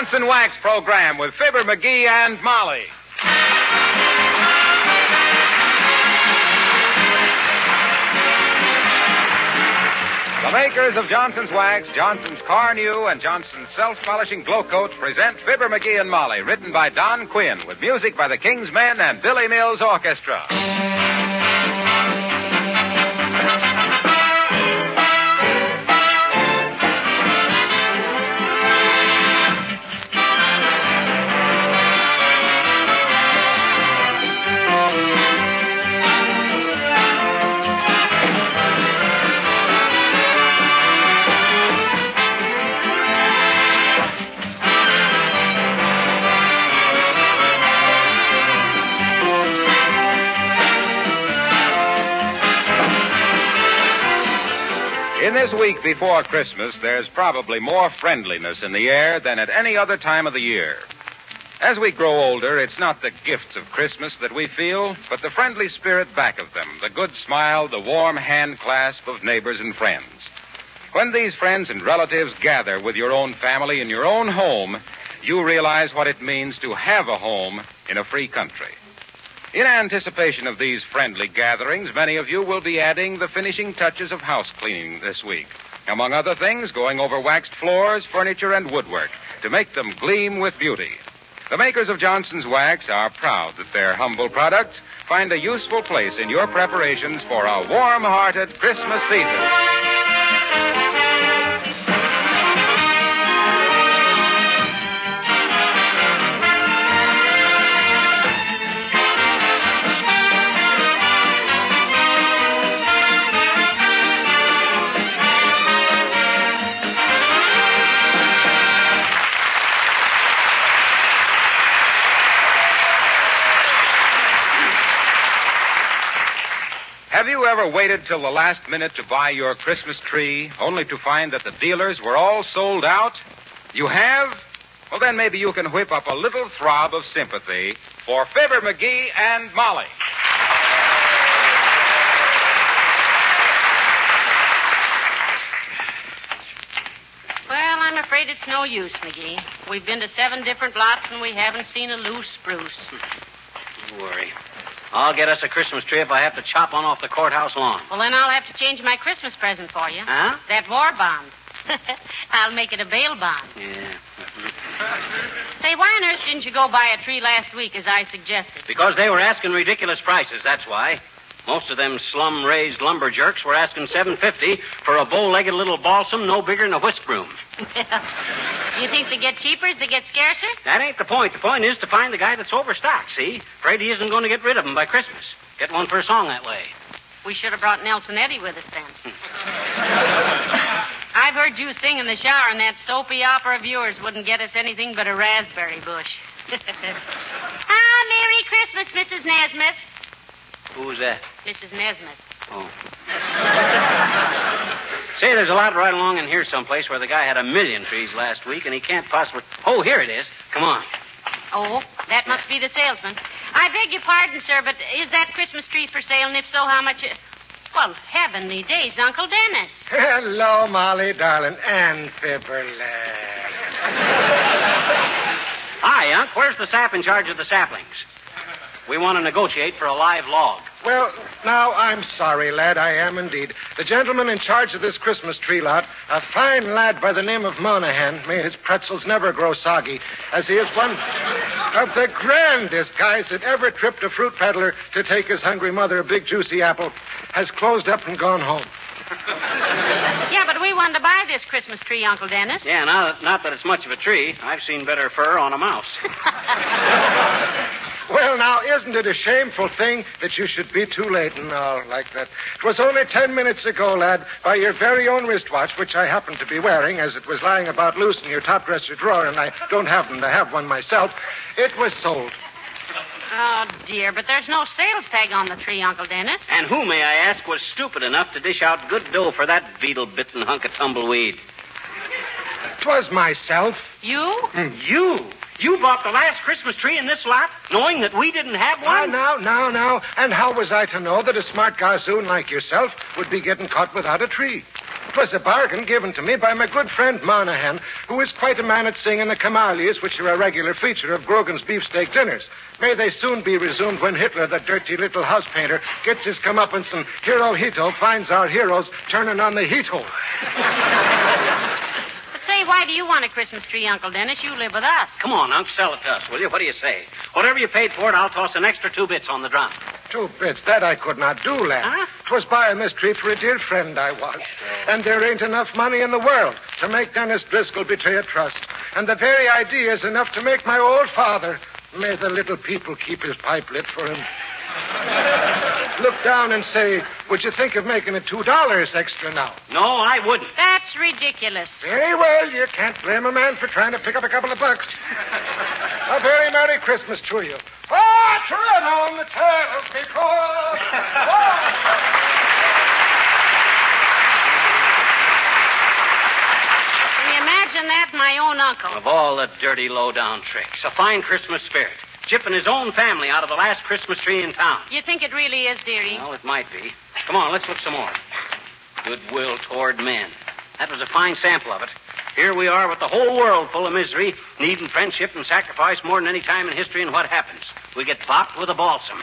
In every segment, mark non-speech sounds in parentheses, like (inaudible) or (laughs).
Johnson Wax Program with Fibber McGee and Molly. The makers of Johnson's Wax, Johnson's Carnu, and Johnson's Self-Polishing Glo-Coat present Fibber McGee and Molly, written by Don Quinn, with music by the King's Men and Billy Mills Orchestra. In this week before Christmas, there's probably more friendliness in the air than at any other time of the year. As we grow older, it's not the gifts of Christmas that we feel, but the friendly spirit back of them, the good smile, the warm hand clasp of neighbors and friends. When these friends and relatives gather with your own family in your own home, you realize what it means to have a home in a free country. In anticipation of these friendly gatherings, many of you will be adding the finishing touches of house cleaning this week. Among other things, going over waxed floors, furniture, and woodwork to make them gleam with beauty. The makers of Johnson's Wax are proud that their humble products find a useful place in your preparations for a warm-hearted Christmas season. Ever waited till the last minute to buy your Christmas tree, only to find that the dealers were all sold out? You have? Well, then maybe you can whip up a little throb of sympathy for Fibber McGee and Molly. Well, I'm afraid it's no use, McGee. We've been to seven different lots and we haven't seen a loose spruce. (laughs) Don't worry. I'll get us a Christmas tree if I have to chop one off the courthouse lawn. Well, then I'll have to change my Christmas present for you. Huh? That war bond. (laughs) I'll make it a bail bond. Yeah. Say, why on earth didn't you go buy a tree last week as I suggested? Because they were asking ridiculous prices, that's why. Most of them slum raised lumber jerks were asking seven fifty for a bow legged little balsam no bigger than a whisk broom. Do you think they get cheaper as they get scarcer? That ain't the point. The point is to find the guy that's overstocked, see? Afraid he isn't going to get rid of them by Christmas. Get one for a song that way. We should have brought Nelson Eddy with us then. I've heard you sing in the shower, and that soapy opera of yours wouldn't get us anything but a raspberry bush. (laughs) ah, Merry Christmas, Mrs. Nesmith. Who's that? Mrs. Nesmith. Oh. Say, there's a lot right along in here someplace where the guy had a million trees last week, and he can't possibly. Oh, here it is. Come on. Oh, that must be the salesman. I beg your pardon, sir, but is that Christmas tree for sale? And if so, how much? It... Well, heavenly days, Uncle Dennis. (laughs) Hello, Molly, darling, and Fibber Hi, Unc. Where's the sap in charge of the saplings? We want to negotiate for a live log. Well, now, I'm sorry, lad. I am indeed. The gentleman in charge of this Christmas tree lot, a fine lad by the name of Monahan, may his pretzels never grow soggy, as he is one of the grandest guys that ever tripped a fruit peddler to take his hungry mother a big juicy apple, has closed up and gone home. (laughs) Yeah, but we wanted to buy this Christmas tree, Uncle Dennis. Yeah, not, not that it's much of a tree. I've seen better fur on a mouse. (laughs) Well, now, isn't it a shameful thing that you should be too late and all like that? It was only ten minutes ago, lad, by your very own wristwatch, which I happened to be wearing as it was lying about loose in your top dresser drawer, and I don't happen to have one myself. It was sold. Oh, dear, but there's no sales tag on the tree, Uncle Dennis. and who, may I ask, was stupid enough to dish out good dough for that beetle-bitten hunk of tumbleweed? Twas myself. You? Hmm, you? You bought the last Christmas tree in this lot, knowing that we didn't have one? now, now, now. And how was I to know that a smart gazoo like yourself would be getting caught without a tree? It was a bargain given to me by my good friend Monahan, who is quite a man at singing the camalias, which are a regular feature of Grogan's beefsteak dinners. May they soon be resumed when Hitler, the dirty little house painter, gets his comeuppance and Hirohito finds our heroes turning on the Hito. (laughs) But say, why do you want a Christmas tree, Uncle Dennis? You live with us. Come on, Unc, sell it to us, will you? What do you say? Whatever you paid for it, I'll toss an extra two bits on the drum. Two bits. That I could not do, lad. Huh? 'Twas buying this tree for a dear friend I was. And there ain't enough money in the world to make Dennis Driscoll betray a trust. And the very idea is enough to make my old father, may the little people keep his pipe lit for him, look down and say, would you think of making it two dollars extra now? No, I wouldn't. That's ridiculous. Very well, you can't blame a man for trying to pick up a couple of bucks. a very Merry Christmas to you. Oh, turn on the tail because... Can you imagine that, my own uncle? Of all the dirty, low-down tricks, a fine Christmas spirit. Chipping his own family out of the last Christmas tree in town. You think it really is, dearie? Well, it might be. Come on, let's look some more. Goodwill toward men. That was a fine sample of it. Here we are with the whole world full of misery, needing friendship and sacrifice more than any time in history, and what happens? We get popped with a balsam.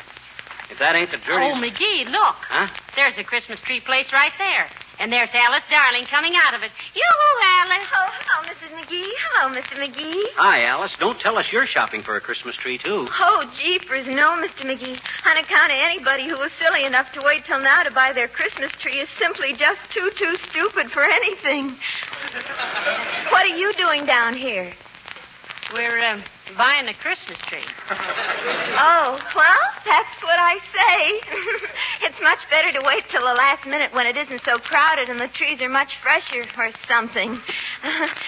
If that ain't the dirtiest... Oh, McGee, look. Huh? There's a Christmas tree place right there. And there's Alice Darling coming out of it. Yoo-hoo, Alice. Oh, hello, Mrs. McGee. Hello, Mr. McGee. Hi, Alice. Don't tell us you're shopping for a Christmas tree, too. Oh, jeepers, no, Mr. McGee. On account of anybody who was silly enough to wait till now to buy their Christmas tree is simply just too, too stupid for anything. (laughs) What are you doing down here? We're um, buying a Christmas tree. (laughs) Oh, well, that's what I say. (laughs) it's much better to wait till the last minute when it isn't so crowded and the trees are much fresher or something. (laughs)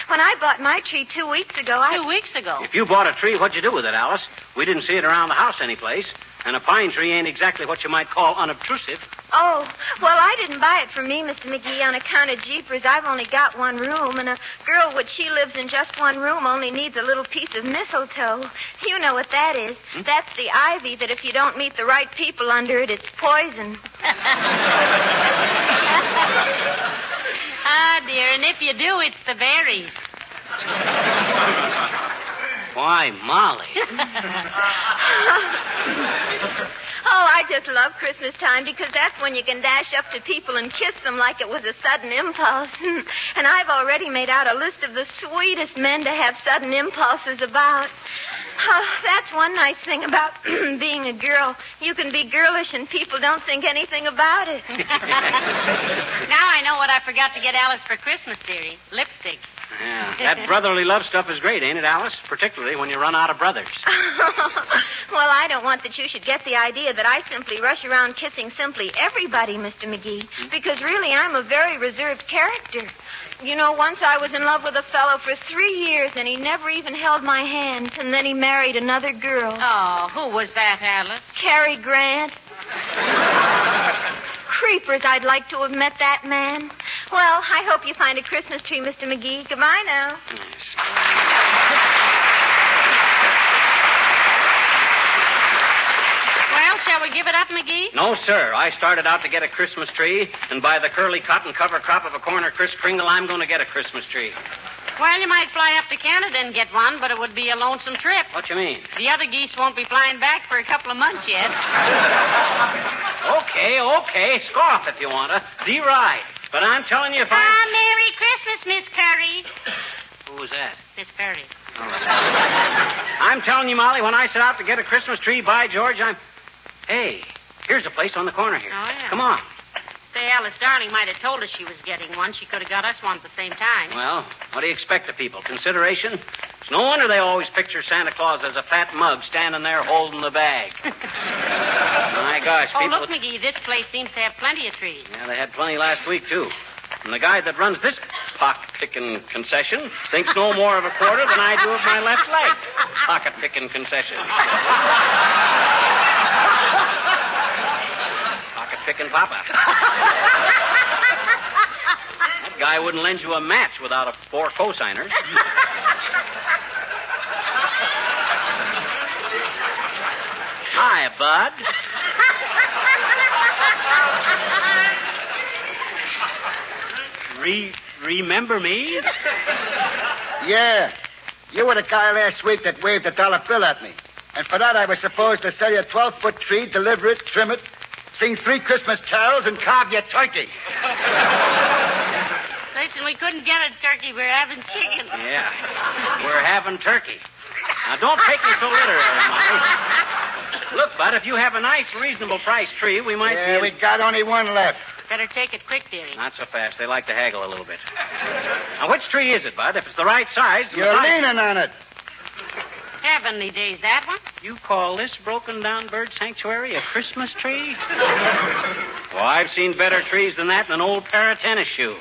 when I bought my tree two weeks ago, I. Two weeks ago. If you bought a tree, what'd you do with it, Alice? We didn't see it around the house anyplace. And a pine tree ain't exactly what you might call unobtrusive. Oh, well, I didn't buy it for me, Mr. McGee, on account of jeepers. I've only got one room, and a girl which she lives in just one room only needs a little piece of mistletoe. You know what that is. That's the ivy that if you don't meet the right people under it, it's poison. Ah, dear, and if you do, it's the berries. (laughs) Why, Molly. (laughs) Oh, I just love Christmas time because that's when you can dash up to people and kiss them like it was a sudden impulse. (laughs) and I've already made out a list of the sweetest men to have sudden impulses about. Oh, that's one nice thing about (clears throat) being a girl. You can be girlish and people don't think anything about it. (laughs) now I know what I forgot to get Alice for Christmas, dearie. Lipstick. Yeah, that brotherly love stuff is great, ain't it, Alice? Particularly when you run out of brothers. (laughs) well, I don't want that you should get the idea that I simply rush around kissing simply everybody, Mr. McGee, because really I'm a very reserved character. You know, once I was in love with a fellow for three years, and he never even held my hand, and then he married another girl. Oh, who was that, Alice? Cary Grant. (laughs) Creepers, I'd like to have met that man. Well, I hope you find a Christmas tree, Mr. McGee. Goodbye now. Well, shall we give it up, McGee? No, sir. I started out to get a Christmas tree, and by the curly cotton cover crop of a corner Kris Kringle, I'm going to get a Christmas tree. Well, you might fly up to Canada and get one, but it would be a lonesome trip. What do you mean? The other geese won't be flying back for a couple of months yet. (laughs) Okay, okay. Scoff if you want to. Deride. But I'm telling you, if I. Ah, Merry Christmas, Miss Curry. Who was that? Miss Curry. (laughs) I'm telling you, Molly, when I set out to get a Christmas tree, by George, I'm. Hey, here's a place on the corner here. Oh, yeah. Come on. Say, Alice Darling might have told us she was getting one. She could have got us one at the same time. Well, what do you expect of people? Consideration? It's no wonder they always picture Santa Claus as a fat mug standing there holding the bag. (laughs) My gosh, oh, look, McGee, this place seems to have plenty of trees. Yeah, they had plenty last week, too. And the guy that runs this pocket picking concession thinks no more of a quarter than I do of my left leg. (laughs) Pocket picking concession. (laughs) Picking papa. that guy wouldn't lend you a match without a four cosigners. Hi, bud. Re- remember me? Yeah. You were the guy last week that waved a dollar bill at me. And for that, I was supposed to sell you a 12 foot tree, deliver it, trim it, sing three Christmas carols, and carve your turkey. Listen, we couldn't get a turkey. We're having chicken. Yeah. We're having turkey. Now, don't take me so literally, Molly. Look, Bud, if you have a nice, reasonable price tree, we might Yeah, be. we got only one left. Better take it quick, dearie. Not so fast. They like to haggle a little bit. Now, which tree is it, Bud? If it's the right size. You're leaning on it. Heavenly days, that one? You call this broken down bird sanctuary a Christmas tree? well, I've seen better trees than that in an old pair of tennis shoes.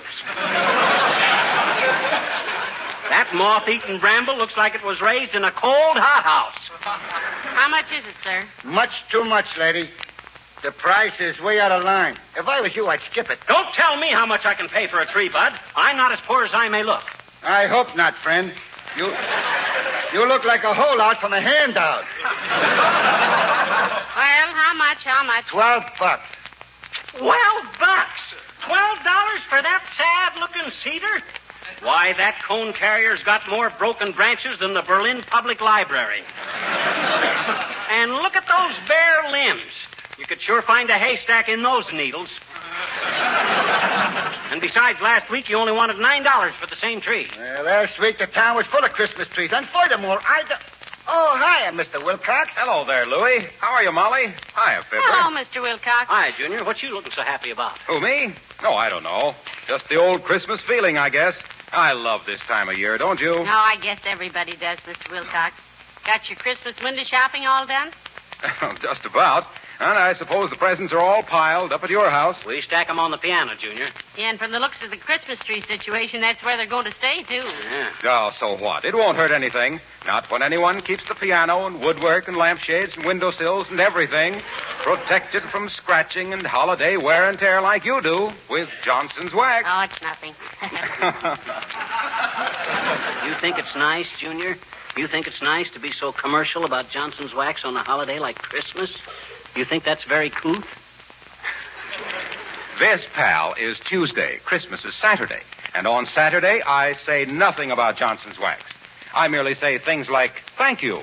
that moth eaten bramble looks like it was raised in a cold hothouse. How much is it, sir? Much too much, lady. The price is way out of line. If I was you, I'd skip it. Don't tell me how much I can pay for a tree, Bud. I'm not as poor as I may look. I hope not, friend. You, you look like a holdout from a handout. (laughs) Well, how much? How much? Twelve bucks. Twelve bucks. Twelve dollars for that sad-looking cedar? Why, that cone carrier's got more broken branches than the Berlin Public Library. (laughs) and look at those bare limbs. You could sure find a haystack in those needles. (laughs) (laughs) and besides, last week you only wanted nine dollars for the same tree. Well, last week the town was full of Christmas trees. And furthermore, I. Do... Oh, hiya, Mr. Wilcox. Hello there, Louie. How are you, Molly? Hiya, Fibber. Hello, Mr. Wilcox. Hi, Junior. What you looking so happy about? Who, me? No, I don't know. Just the old Christmas feeling, I guess. I love this time of year, don't you? No, I guess everybody does, Mr. Wilcox. Got your Christmas window shopping all done? (laughs) Just about. And I suppose the presents are all piled up at your house. We stack 'em on the piano, Junior. Yeah, and from the looks of the Christmas tree situation, that's where they're going to stay, too. Yeah. Oh, so what? It won't hurt anything. Not when anyone keeps the piano and woodwork and lampshades and windowsills and everything protected from scratching and holiday wear and tear like you do with Johnson's wax. Oh, it's nothing. (laughs) You think it's nice, Junior? You think it's nice to be so commercial about Johnson's wax on a holiday like Christmas? You think that's very couth? This, pal, is Tuesday. Christmas is Saturday. And on Saturday, I say nothing about Johnson's wax. I merely say things like, thank you.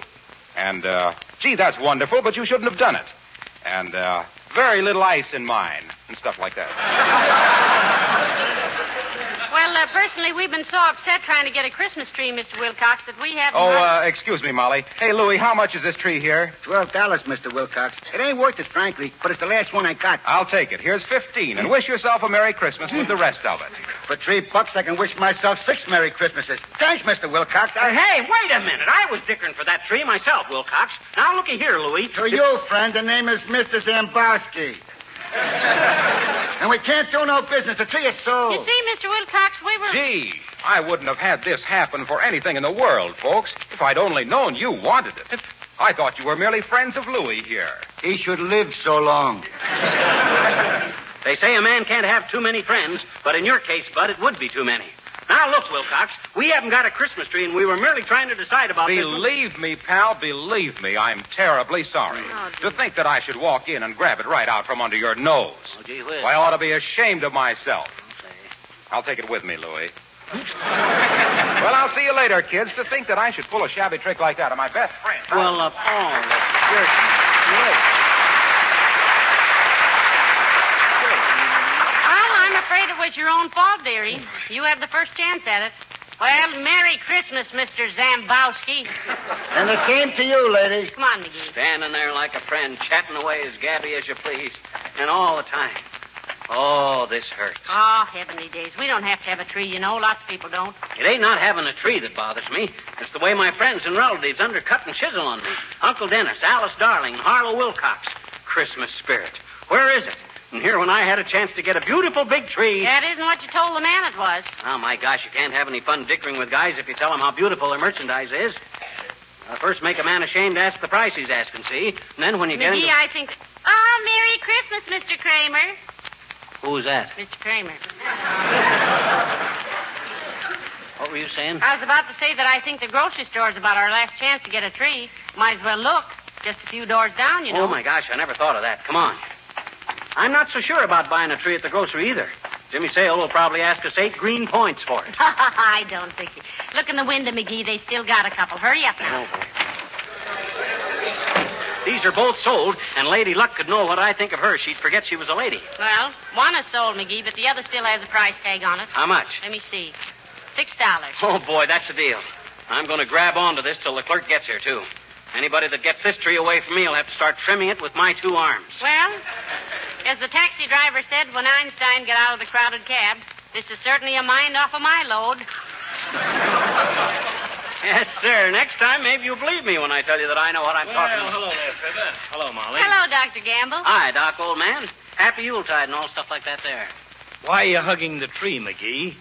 And, uh, gee, that's wonderful, but you shouldn't have done it. And, uh, very little ice in mine. And stuff like that. (laughs) well, uh, personally, we've been so upset trying to get a Christmas tree, Mr. Wilcox, that we haven't. Oh, had- uh, excuse me, Molly. Hey, Louie, how much is this tree here? Twelve dollars, Mr. Wilcox. It ain't worth it, frankly, but it's the last one I got. I'll take it. Here's 15, and wish yourself a Merry Christmas with the rest of it. For three bucks, I can wish myself six Merry Christmases. Thanks, Mr. Wilcox. Uh, I... hey, wait a minute. I was dickering for that tree myself, Wilcox. Now, looky here, Louis. To you, friend, the name is Mr. Zambowski. (laughs) and we can't do no business. The tree is sold. You see, Mr. Wilcox, we were. Gee, I wouldn't have had this happen for anything in the world, folks, if I'd only known you wanted it. I thought you were merely friends of Louis here. He should live so long. (laughs) They say a man can't have too many friends, but in your case, Bud, it would be too many. Now, look, Wilcox, we haven't got a Christmas tree, and we were merely trying to decide about this. Believe me, pal, believe me, I'm terribly sorry. Oh, to think that I should walk in and grab it right out from under your nose. Oh, gee whiz. I ought to be ashamed of myself. I'll take it with me, Louis. (laughs) well, I'll see you later, kids. To think that I should pull a shabby trick like that on my best friend. Well, uh, oh, you're... it's your own fault, dearie. You had the first chance at it. Well, Merry Christmas, Mr. Zambowski. And the same to you, lady. Come on, McGee. Standing there like a friend, chatting away as gabby as you please. And all the time. Oh, this hurts. Oh, heavenly days. We don't have to have a tree, you know. Lots of people don't. It ain't not having a tree that bothers me. It's the way my friends and relatives undercut and chisel on me. Uncle Dennis, Alice Darling, Harlow Wilcox. Christmas spirit. Where is it? And here when I had a chance to get a beautiful big tree. That isn't what you told the man it was. Oh, my gosh, you can't have any fun dickering with guys if you tell them how beautiful their merchandise is. Uh, first, make a man ashamed to ask the price he's asking, see? And then when you get McGee, into... I think. Oh, Merry Christmas, Mr. Kramer. Who's that? Mr. Kramer. (laughs) What were you saying? I was about to say that I think the grocery store's about our last chance to get a tree. Might as well look. Just a few doors down, you know. Oh, my gosh, I never thought of that. Come on. I'm not so sure about buying a tree at the grocery either. Jimmy Sale will probably ask us eight green points for it. (laughs) I don't think it. Look in the window, McGee. They still got a couple. Hurry up now. Oh, These are both sold, and Lady Luck could know what I think of her. She'd forget she was a lady. Well, one is sold, McGee, but the other still has a price tag on it. How much? Let me see. Six dollars. Oh, boy, that's a deal. I'm going to grab onto this till the clerk gets here, too. Anybody that gets this tree away from me will have to start trimming it with my two arms. Well, as the taxi driver said when Einstein got out of the crowded cab, this is certainly a mind off of my load. (laughs) Yes, sir. Next time, maybe you'll believe me when I tell you that I know what I'm talking about. hello there, Fibber. Hello, Molly. Hello, Dr. Gamble. Hi, Doc, old man. Happy Yuletide and all stuff like that there. Why are you hugging the tree, McGee?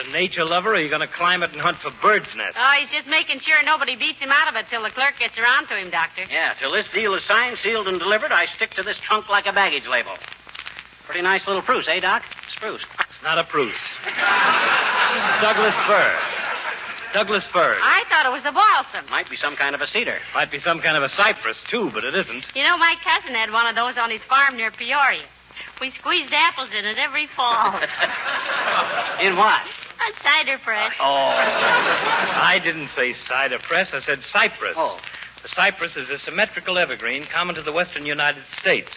Just a nature lover, or are you going to climb it and hunt for bird's nests? Oh, he's just making sure nobody beats him out of it till the clerk gets around to him, Doctor. Yeah, till this deal is signed, sealed, and delivered, I stick to this trunk like a baggage label. Pretty nice little spruce, eh, Doc? Spruce. It's not a spruce. (laughs) Douglas fir. Douglas fir. I thought it was a balsam. Might be some kind of a cedar. Might be some kind of a cypress, too, but it isn't. You know, my cousin had one of those on his farm near Peoria. We squeezed apples in it every fall. (laughs) In what? (laughs) a cider press. Uh, oh. I didn't say cider press. I said cypress. Oh. The cypress is a symmetrical evergreen common to the western United States.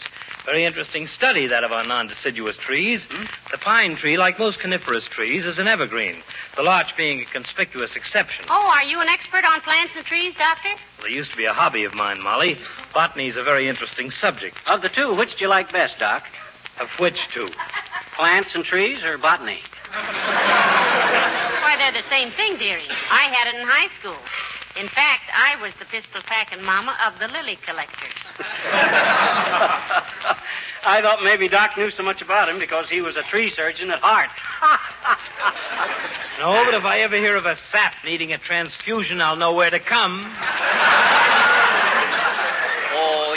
Very interesting study, that of our non-deciduous trees. Hmm? The pine tree, like most coniferous trees, is an evergreen, the larch being a conspicuous exception. Oh, are you an expert on plants and trees, Doctor? They used to be a hobby of mine, Molly. Botany is a very interesting subject. Of the two, which do you like best, Doc? Of which two? Plants and trees or botany? (laughs) Why, the same thing, dearie. I had it in high school. In fact, I was the pistol packing mama of the lily collectors. (laughs) I thought maybe Doc knew so much about him because he was a tree surgeon at heart. (laughs) No, but if I ever hear of a sap needing a transfusion, I'll know where to come.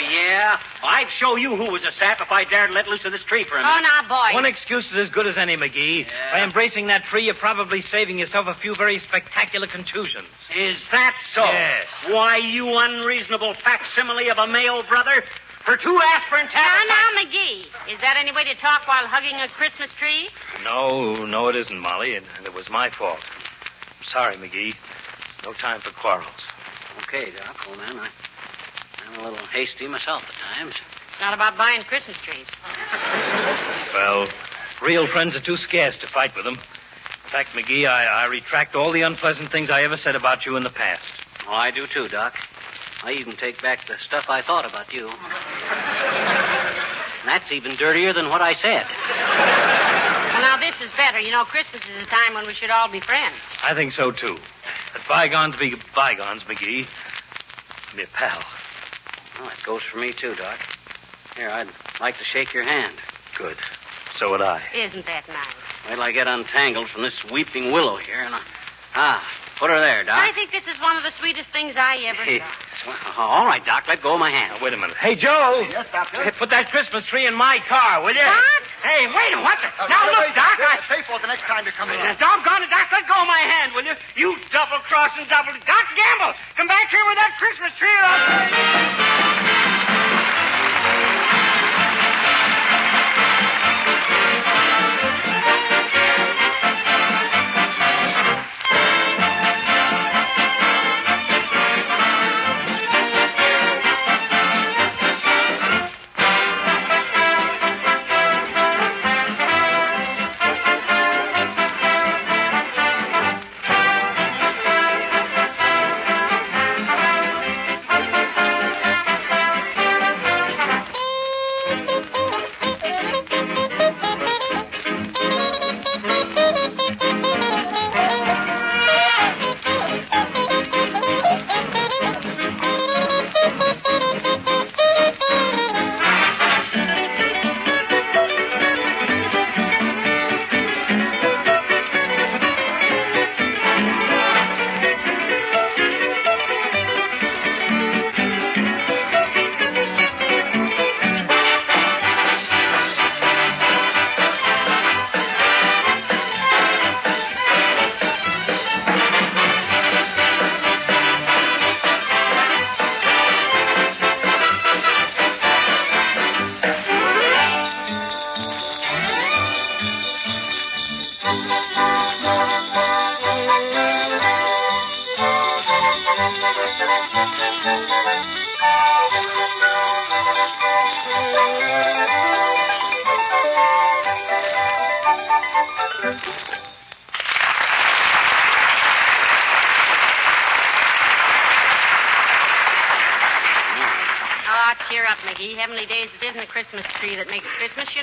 Yeah? I'd show you who was a sap if I dared let loose of this tree for a minute. Oh, now, boy. One excuse is as good as any, McGee. By embracing that tree, you're probably saving yourself a few very spectacular contusions. Is that so? Yes. Why, you unreasonable facsimile of a male brother. For two aspirin tablets. now, now, McGee. Is that any way to talk while hugging a Christmas tree? No, no, it isn't, Molly, and it was my fault. I'm sorry, McGee. No time for quarrels. Okay, Doc, old man. I, I'm a little hasty myself at times. Not about buying Christmas trees. (laughs) Well, real friends are too scarce to fight with them. In fact, McGee, I, I retract all the unpleasant things I ever said about you in the past. Oh, I do too, Doc. I even take back the stuff I thought about you. (laughs) That's even dirtier than what I said. Well, now, this is better. You know, Christmas is a time when we should all be friends. I think so, too. But bygones be bygones, McGee. Be a pal. Well, that goes for me too, Doc. Here, I'd like to shake your hand. Good. So would I. Isn't that nice? Wait till I get untangled from this weeping willow here, and I... ah, put her there, Doc. I think this is one of the sweetest things I ever Hey, saw. all right, Doc. Let go of my hand. Now, wait a minute. Hey, Joe! Yes, Doctor? Hey, put that Christmas tree in my car, will you? What? Hey, wait a what? The... Uh, now, look, wait, Doc. Doctor, I... Pay for it the next time you come Uh, along. doggone it, Doc. Let go of my hand, will you? You double-crossing double... Doc Gamble, come back here with that Christmas tree. or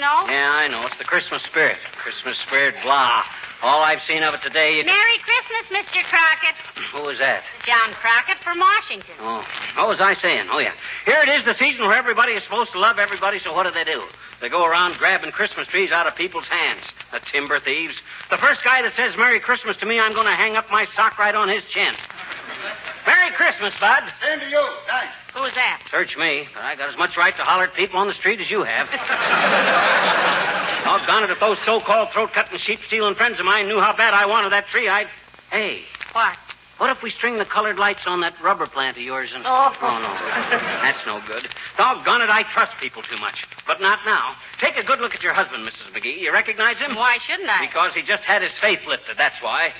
know. Yeah, I know. It's the Christmas spirit. Christmas spirit, blah. All I've seen of it today, you... Merry Christmas, Mr. Crockett. (clears throat) Who is that? John Crockett from Washington. Oh, what was I saying? Oh, yeah. Here it is, the season where everybody is supposed to love everybody, so what do they do? They go around grabbing Christmas trees out of people's hands. The timber thieves. The first guy that says Merry Christmas to me, I'm going to hang up my sock right on his chin. Merry Christmas, Bud. Same to you. Thanks. Who's that? Search me, but I got as much right to holler at people on the street as you have. (laughs) Doggone it, if those so-called throat-cutting, sheep-stealing friends of mine knew how bad I wanted that tree, I'd... Hey, What? what if we string the colored lights on that rubber plant of yours and... Oh. oh no. That's no good. Doggone it, I trust people too much. But not now. Take a good look at your husband, Mrs. McGee. You recognize him? Why shouldn't I? Because he just had his faith lifted, that's why.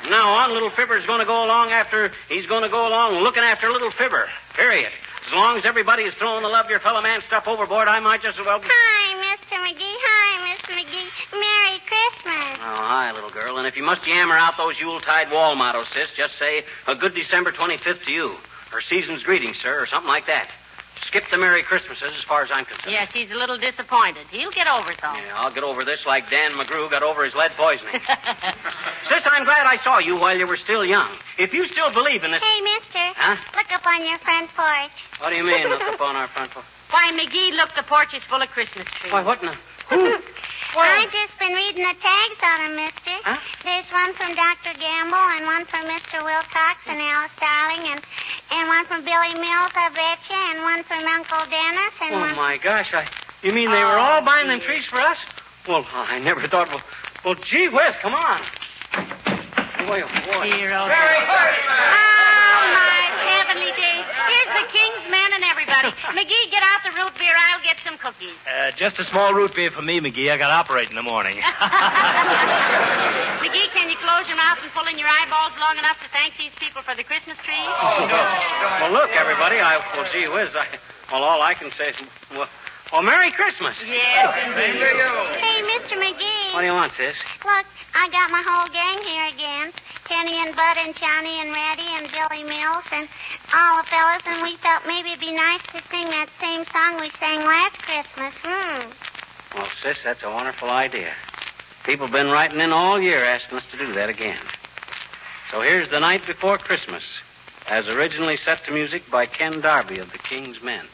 From now on, little Fibber's going to go along after... He's going to go along looking after little Fibber. Period. As long as everybody is throwing the love your fellow man stuff overboard, I might just as well... Hi, Mr. McGee. Hi, Mr. McGee. Merry Christmas. Oh, hi, little girl. And if you must yammer out those Yuletide wall mottos, oh, sis, just say, a good December 25th to you. Or season's greetings, sir, or something like that. Skip the Merry Christmases as far as I'm concerned. Yes, he's a little disappointed. He'll get over it, though. Yeah, I'll get over this like Dan McGrew got over his lead poisoning. (laughs) Sis, I'm glad I saw you while you were still young. If you still believe in this... Hey, mister. Huh? Look up on your front porch. What do you mean, look (laughs) up on our front porch? Why, McGee, look, the porch is full of Christmas trees. Why, what in the... I've just been reading the tags on them, mister. Huh? There's one from Dr. Gamble and one from Mr. Wilcox and Alice Darling and, and one from Billy Mills, I betcha, and one from Uncle Dennis and Oh, one... my gosh, I... You mean they were all oh, buying them trees for us? Well, I never thought... Well, well gee whiz, come on. Boy, oh, boy. Dear old... Merry Oh, my heavenly days. Here's the king's men and everybody. McGee, get out the root beer. I'll get some cookies. Uh, just a small root beer for me, McGee. I got to operate in the morning. (laughs) (laughs) McGee, can you close your mouth and pull in your eyeballs long enough to thank these people for the Christmas trees? Well, look, everybody, I... Well, gee whiz, I... Well, all I can say is... Well, well Merry Christmas. Yes, indeed. Hey, Mr. McGee. What do you want, sis? Look, I got my whole gang here again. Kenny and Bud and Johnny and Reddy and Billy Mills and all the fellas, and we thought maybe it'd be nice to sing that same song we sang last Christmas. Hmm. Well, sis, that's a wonderful idea. People have been writing in all year asking us to do that again. So here's The Night Before Christmas, as originally set to music by Ken Darby of the King's Men.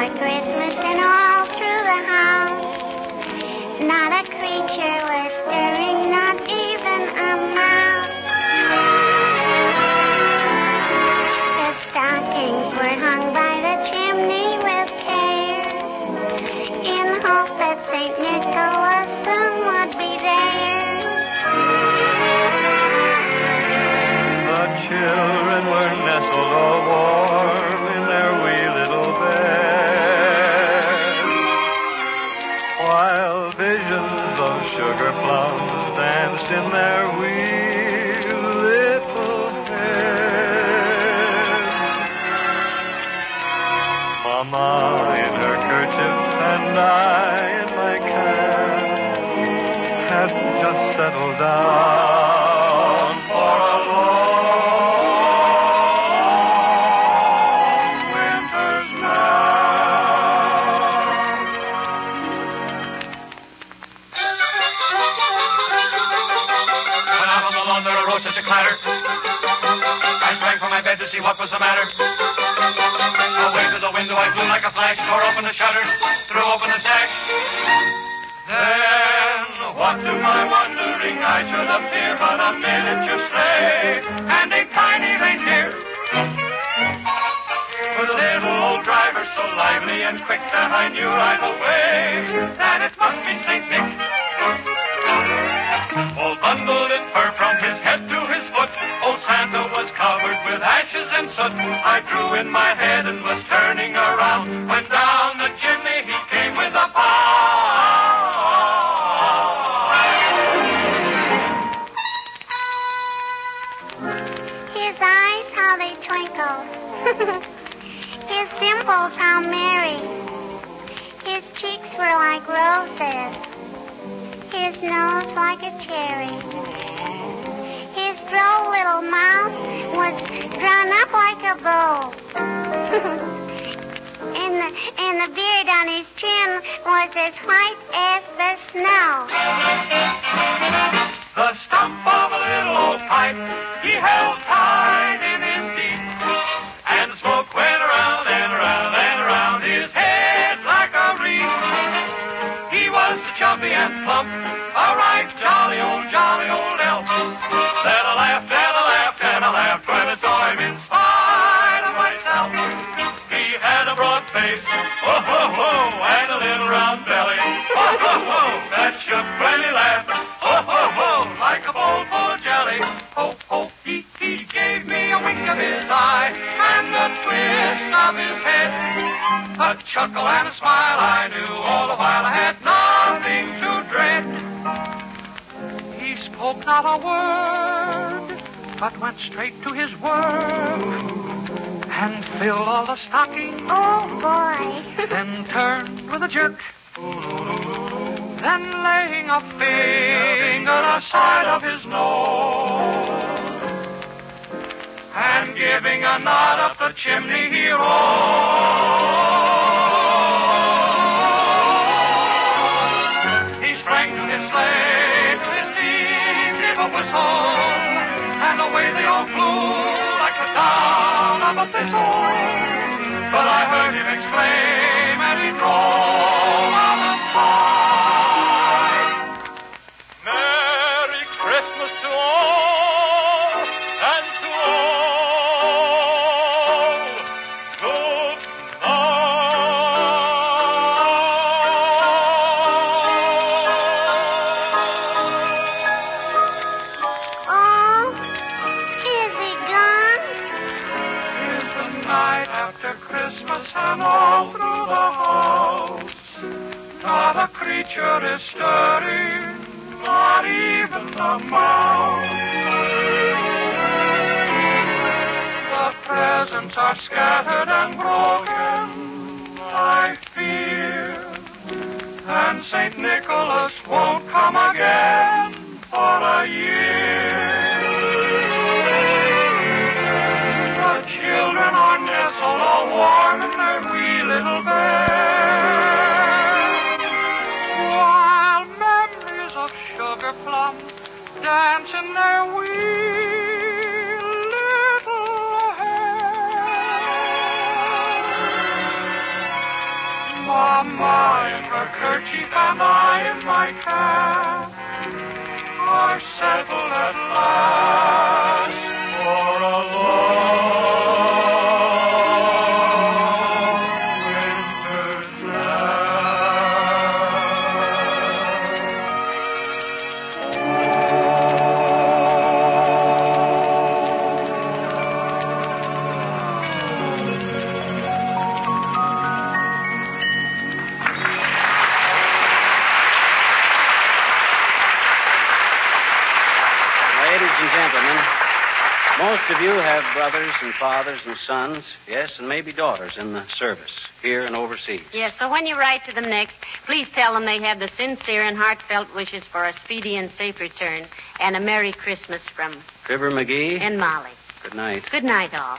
Night before what was the matter. Away to the window I flew like a flash, tore open the shutter, threw open the sash. Then, what to my wondering eye should appear but a miniature sleigh and a tiny reindeer. With a little old driver so lively and quick that I knew right away that it must be St. Nick. All bundled in with ashes and soot. I drew in my head and was turning around when down the chimney he came with a pound. His eyes, how they twinkled. (laughs) His dimples, how merry. His cheeks were like roses. His nose like a cherry. His droll little mouth bow. (laughs) and the and the beard on his chin was as white as the snow. The stump of a little old pipe he held chuckle and a smile. I knew all the while I had nothing to dread. He spoke not a word, but went straight to his work and filled all the stockings. Oh boy. (laughs) then turned with a jerk. Then laying a finger aside of his nose and giving a nod up the chimney he rose. Whistle, and away they all flew like the down of a thistle. But I heard him exclaim as he drove out of after Christmas and all through the house. Not a creature is stirring, not even the mouse. The presents are scattered and broken, I fear. And St. Nicholas won't come again Mama in her kerchief and I in my cap are settled brothers and fathers and sons, yes, and maybe daughters in the service, here and overseas. Yes, so when you write to them next, please tell them they have the sincere and heartfelt wishes for a speedy and safe return and a Merry Christmas from Fibber McGee. and Molly. Good night. Good night, all.